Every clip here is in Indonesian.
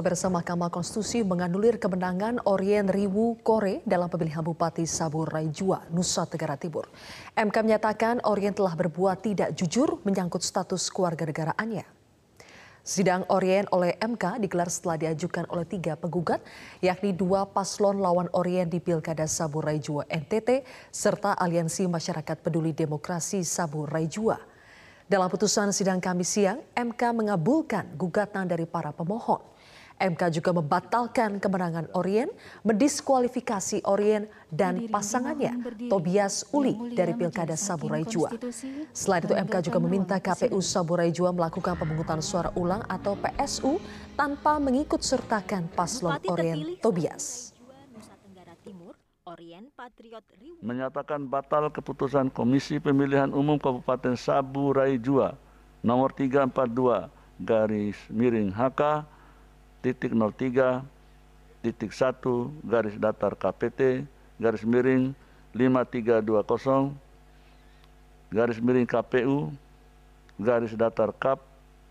Pemirsa Mahkamah Konstitusi menganulir kemenangan Orien Riwu Kore dalam pemilihan Bupati Saburai Jua, Nusa Tenggara Timur. MK menyatakan Orien telah berbuat tidak jujur menyangkut status keluarga negaraannya. Sidang Orien oleh MK digelar setelah diajukan oleh tiga penggugat, yakni dua paslon lawan Orien di Pilkada Saburai Jua NTT, serta Aliansi Masyarakat Peduli Demokrasi Saburai Jua. Dalam putusan sidang Kamis siang, MK mengabulkan gugatan dari para pemohon. MK juga membatalkan kemenangan Orien, mendiskualifikasi Orien dan pasangannya Tobias Uli dari Pilkada Saburai Jua. Selain itu MK juga meminta KPU Saburai Jua melakukan pemungutan suara ulang atau PSU tanpa mengikut sertakan paslon Orien Tobias. Orien Patriot menyatakan batal keputusan Komisi Pemilihan Umum Kabupaten Saburai Jua nomor 342 garis miring HK titik 03 titik 1 garis datar KPT garis miring 5320 garis miring KPU garis datar KAP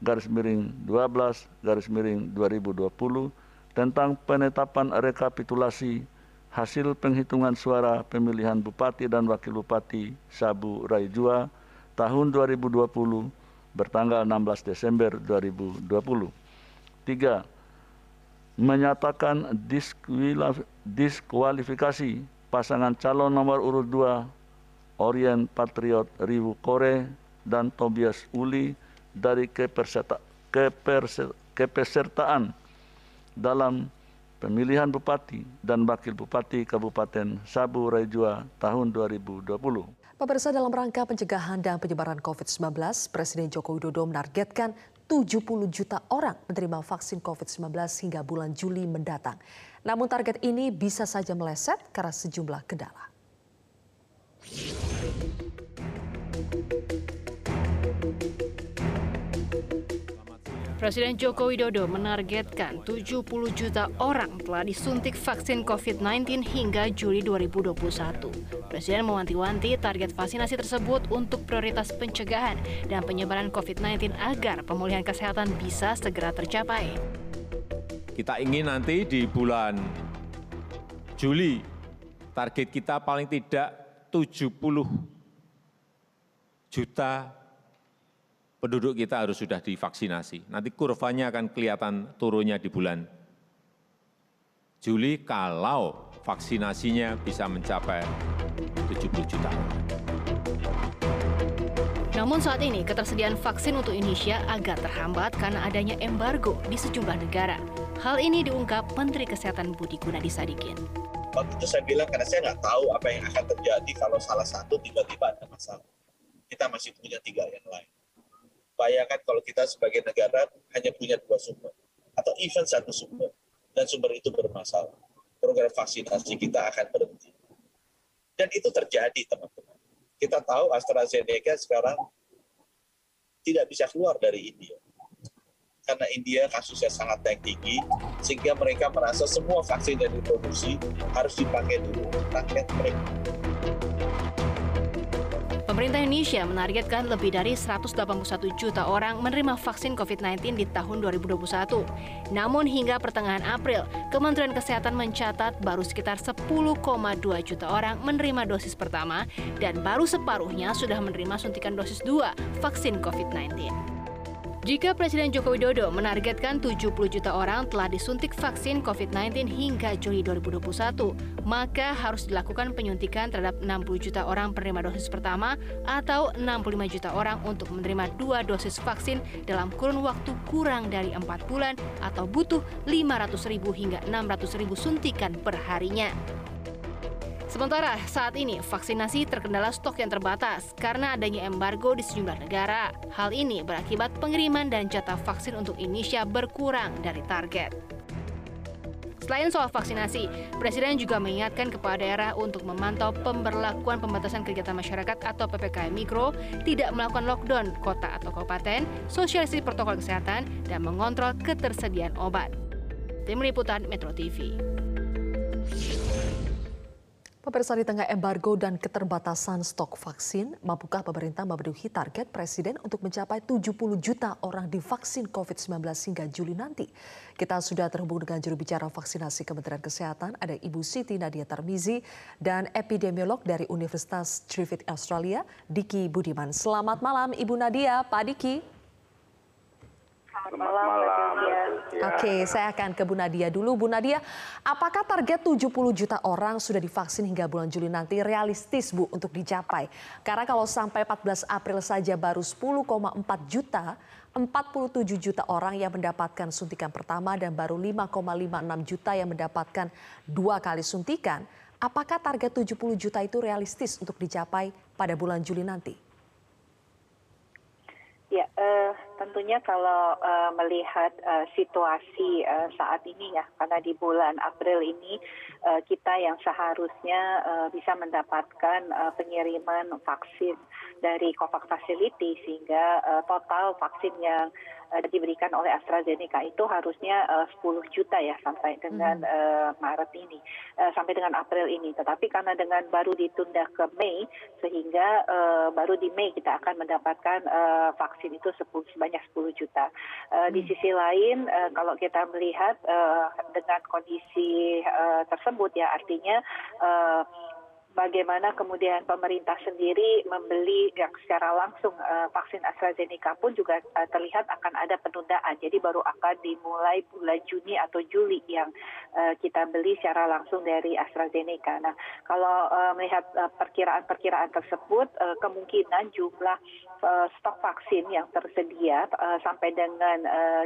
garis miring 12 garis miring 2020 tentang penetapan rekapitulasi hasil penghitungan suara pemilihan Bupati dan Wakil Bupati Sabu Raijua tahun 2020 bertanggal 16 Desember 2020. Tiga, menyatakan diskualifikasi pasangan calon nomor urut 2 Orient Patriot Riwu Kore dan Tobias Uli dari kepesertaan dalam pemilihan bupati dan wakil bupati Kabupaten Sabu Raijua tahun 2020. Pemirsa dalam rangka pencegahan dan penyebaran COVID-19, Presiden Joko Widodo menargetkan 70 juta orang menerima vaksin COVID-19 hingga bulan Juli mendatang. Namun target ini bisa saja meleset karena sejumlah kendala. Presiden Joko Widodo menargetkan 70 juta orang telah disuntik vaksin COVID-19 hingga Juli 2021. Presiden mewanti-wanti target vaksinasi tersebut untuk prioritas pencegahan dan penyebaran COVID-19 agar pemulihan kesehatan bisa segera tercapai. Kita ingin nanti di bulan Juli target kita paling tidak 70 juta penduduk kita harus sudah divaksinasi. Nanti kurvanya akan kelihatan turunnya di bulan Juli kalau vaksinasinya bisa mencapai 70 juta Namun saat ini ketersediaan vaksin untuk Indonesia agak terhambat karena adanya embargo di sejumlah negara. Hal ini diungkap Menteri Kesehatan Budi Gunadi Sadikin. Waktu itu saya bilang karena saya nggak tahu apa yang akan terjadi kalau salah satu tiba-tiba ada masalah. Kita masih punya tiga yang lain bayangkan kalau kita sebagai negara hanya punya dua sumber atau even satu sumber dan sumber itu bermasalah program vaksinasi kita akan berhenti dan itu terjadi teman-teman kita tahu AstraZeneca sekarang tidak bisa keluar dari India karena India kasusnya sangat tinggi sehingga mereka merasa semua vaksin yang diproduksi harus dipakai dulu rakyat mereka. Pemerintah Indonesia menargetkan lebih dari 181 juta orang menerima vaksin COVID-19 di tahun 2021. Namun hingga pertengahan April, Kementerian Kesehatan mencatat baru sekitar 10,2 juta orang menerima dosis pertama dan baru separuhnya sudah menerima suntikan dosis 2 vaksin COVID-19. Jika Presiden Joko Widodo menargetkan 70 juta orang telah disuntik vaksin COVID-19 hingga Juli 2021, maka harus dilakukan penyuntikan terhadap 60 juta orang penerima dosis pertama atau 65 juta orang untuk menerima dua dosis vaksin dalam kurun waktu kurang dari 4 bulan atau butuh 500 ribu hingga 600 ribu suntikan per harinya. Sementara saat ini vaksinasi terkendala stok yang terbatas karena adanya embargo di sejumlah negara. Hal ini berakibat pengiriman dan jatah vaksin untuk Indonesia berkurang dari target. Selain soal vaksinasi, Presiden juga mengingatkan kepada daerah untuk memantau pemberlakuan pembatasan kegiatan masyarakat atau PPKM Mikro, tidak melakukan lockdown kota atau kabupaten, sosialisasi protokol kesehatan, dan mengontrol ketersediaan obat. Tim Liputan Metro TV. Pemirsa di tengah embargo dan keterbatasan stok vaksin, mampukah pemerintah memenuhi target Presiden untuk mencapai 70 juta orang divaksin COVID-19 hingga Juli nanti? Kita sudah terhubung dengan juru bicara vaksinasi Kementerian Kesehatan, ada Ibu Siti Nadia Tarmizi dan epidemiolog dari Universitas Griffith Australia, Diki Budiman. Selamat malam Ibu Nadia, Pak Diki. Selamat malam, malam Oke, saya akan ke Bu Nadia dulu. Bu Nadia, apakah target 70 juta orang sudah divaksin hingga bulan Juli nanti realistis Bu untuk dicapai? Karena kalau sampai 14 April saja baru 10,4 juta, 47 juta orang yang mendapatkan suntikan pertama dan baru 5,56 juta yang mendapatkan dua kali suntikan. Apakah target 70 juta itu realistis untuk dicapai pada bulan Juli nanti? Ya, uh, tentunya kalau uh, melihat uh, situasi saat ini ya, karena di bulan April ini kita yang seharusnya bisa mendapatkan pengiriman vaksin dari COVAX Facility sehingga total vaksin yang diberikan oleh AstraZeneca itu harusnya uh, 10 juta ya sampai dengan uh, Maret ini, uh, sampai dengan April ini. Tetapi karena dengan baru ditunda ke Mei, sehingga uh, baru di Mei kita akan mendapatkan uh, vaksin itu 10, sebanyak 10 juta. Uh, Di sisi lain, uh, kalau kita melihat uh, dengan kondisi uh, tersebut ya artinya uh, bagaimana kemudian pemerintah sendiri membeli yang secara langsung uh, vaksin AstraZeneca pun juga uh, terlihat akan ada penundaan. Jadi baru akan dimulai bulan Juni atau Juli yang uh, kita beli secara langsung dari AstraZeneca. Nah, kalau uh, melihat perkiraan-perkiraan uh, tersebut, uh, kemungkinan jumlah uh, stok vaksin yang tersedia uh, sampai dengan uh,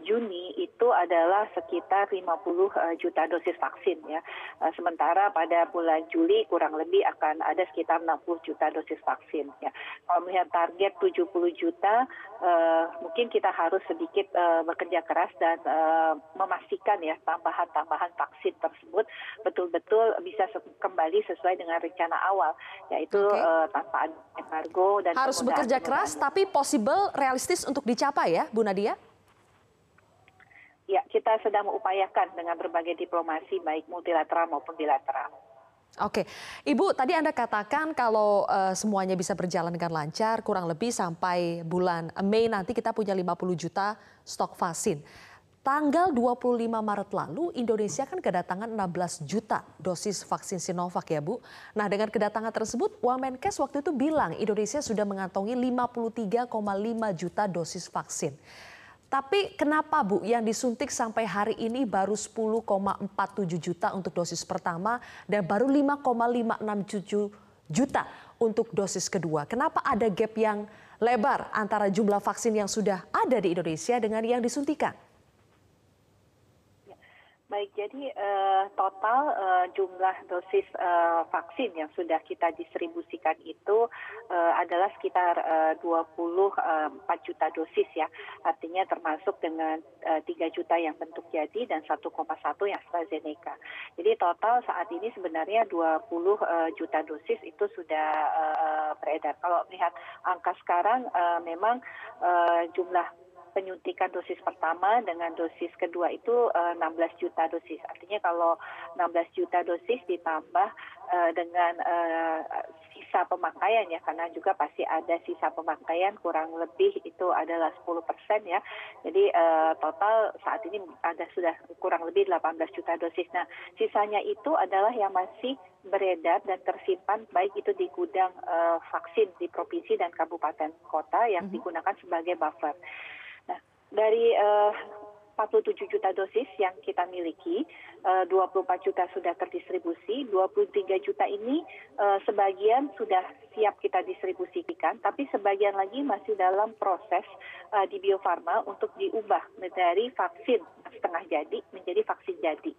Juni itu adalah sekitar 50 uh, juta dosis vaksin ya. Uh, sementara pada bulan Juli kurang lebih akan ada sekitar 60 juta dosis vaksin ya. Kalau melihat target 70 juta uh, mungkin kita harus sedikit uh, bekerja keras dan uh, memastikan ya tambahan-tambahan vaksin tersebut betul-betul bisa kembali sesuai dengan rencana awal yaitu okay. uh, tanpa embargo dan harus bekerja keras tapi possible realistis untuk dicapai ya Bu Nadia? ya kita sedang mengupayakan dengan berbagai diplomasi baik multilateral maupun bilateral. Oke, Ibu tadi Anda katakan kalau uh, semuanya bisa berjalan dengan lancar kurang lebih sampai bulan Mei nanti kita punya 50 juta stok vaksin. Tanggal 25 Maret lalu Indonesia kan kedatangan 16 juta dosis vaksin Sinovac ya Bu. Nah dengan kedatangan tersebut Wamenkes waktu itu bilang Indonesia sudah mengantongi 53,5 juta dosis vaksin. Tapi kenapa Bu yang disuntik sampai hari ini baru 10,47 juta untuk dosis pertama dan baru 5,567 juta untuk dosis kedua? Kenapa ada gap yang lebar antara jumlah vaksin yang sudah ada di Indonesia dengan yang disuntikan? Baik, jadi uh, total uh, jumlah dosis uh, vaksin yang sudah kita distribusikan itu uh, adalah sekitar uh, 24 juta dosis ya. Artinya termasuk dengan uh, 3 juta yang bentuk jadi dan 1,1 yang AstraZeneca. Jadi total saat ini sebenarnya 20 uh, juta dosis itu sudah uh, beredar. Kalau melihat angka sekarang uh, memang uh, jumlah penyuntikan dosis pertama dengan dosis kedua itu uh, eh, 16 juta dosis. Artinya kalau 16 juta dosis ditambah uh, dengan uh, sisa pemakaian ya karena juga pasti ada sisa pemakaian kurang lebih itu adalah 10 persen ya. Jadi uh, total saat ini ada sudah kurang lebih 18 juta dosis. Nah sisanya itu adalah yang masih beredar dan tersimpan baik itu di gudang uh, vaksin di provinsi dan kabupaten kota yang mm -hmm. digunakan sebagai buffer dari uh, 47 juta dosis yang kita miliki, uh, 24 juta sudah terdistribusi, 23 juta ini uh, sebagian sudah siap kita distribusikan, tapi sebagian lagi masih dalam proses uh, di Bio Farma untuk diubah dari vaksin setengah jadi menjadi vaksin jadi.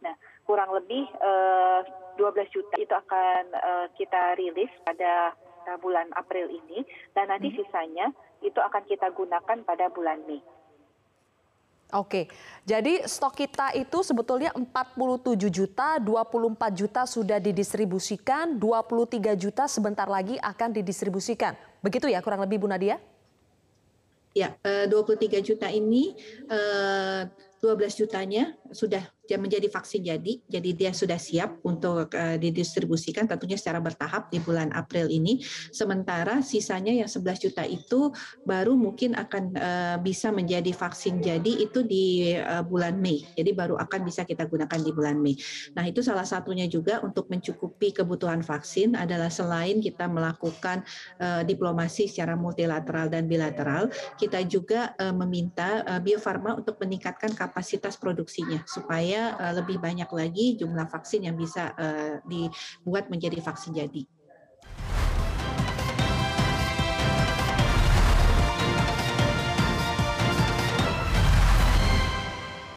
Nah, kurang lebih uh, 12 juta itu akan uh, kita rilis pada bulan April ini, dan nanti hmm. sisanya itu akan kita gunakan pada bulan Mei. Oke, jadi stok kita itu sebetulnya 47 juta, 24 juta sudah didistribusikan, 23 juta sebentar lagi akan didistribusikan. Begitu ya kurang lebih Bu Nadia? Ya, 23 eh, juta ini 12 eh, jutanya sudah menjadi vaksin jadi, jadi dia sudah siap untuk uh, didistribusikan tentunya secara bertahap di bulan April ini. Sementara sisanya yang 11 juta itu baru mungkin akan uh, bisa menjadi vaksin jadi itu di uh, bulan Mei. Jadi baru akan bisa kita gunakan di bulan Mei. Nah, itu salah satunya juga untuk mencukupi kebutuhan vaksin adalah selain kita melakukan diplomasi secara multilateral dan bilateral, kita juga meminta uh, Bio Farma untuk meningkatkan kapasitas produksinya supaya uh, lebih banyak lagi jumlah vaksin yang bisa uh, dibuat menjadi vaksin jadi.